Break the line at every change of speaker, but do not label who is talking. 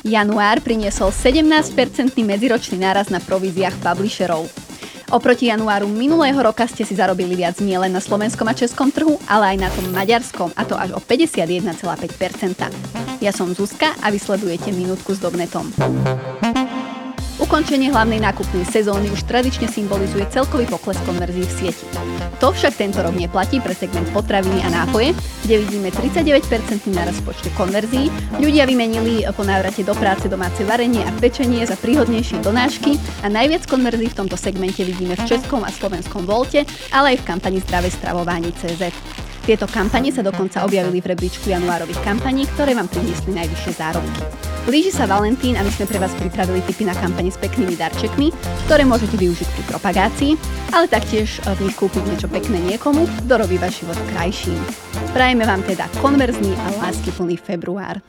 Január priniesol 17-percentný medziročný náraz na províziách publisherov. Oproti januáru minulého roka ste si zarobili viac nielen na slovenskom a českom trhu, ale aj na tom maďarskom, a to až o 51,5%. Ja som Zuzka a vysledujete minútku s Dobnetom. Ukončenie hlavnej nákupnej sezóny už tradične symbolizuje celkový pokles konverzií v sieti. To však tento rok neplatí pre segment potraviny a nápoje, kde vidíme 39% náraz v počte konverzií. Ľudia vymenili po návrate do práce domáce varenie a pečenie za príhodnejšie donášky a najviac konverzií v tomto segmente vidíme v českom a slovenskom volte, ale aj v kampani Zdravé stravovanie CZ. Tieto kampane sa dokonca objavili v rebríčku januárových kampaní, ktoré vám priniesli najvyššie zárobky. Blíži sa Valentín a my sme pre vás pripravili tipy na kampani s peknými darčekmi, ktoré môžete využiť pri propagácii, ale taktiež v nich kúpiť niečo pekné niekomu, kto robí váš život krajším. Prajeme vám teda konverzný a láskyplný február.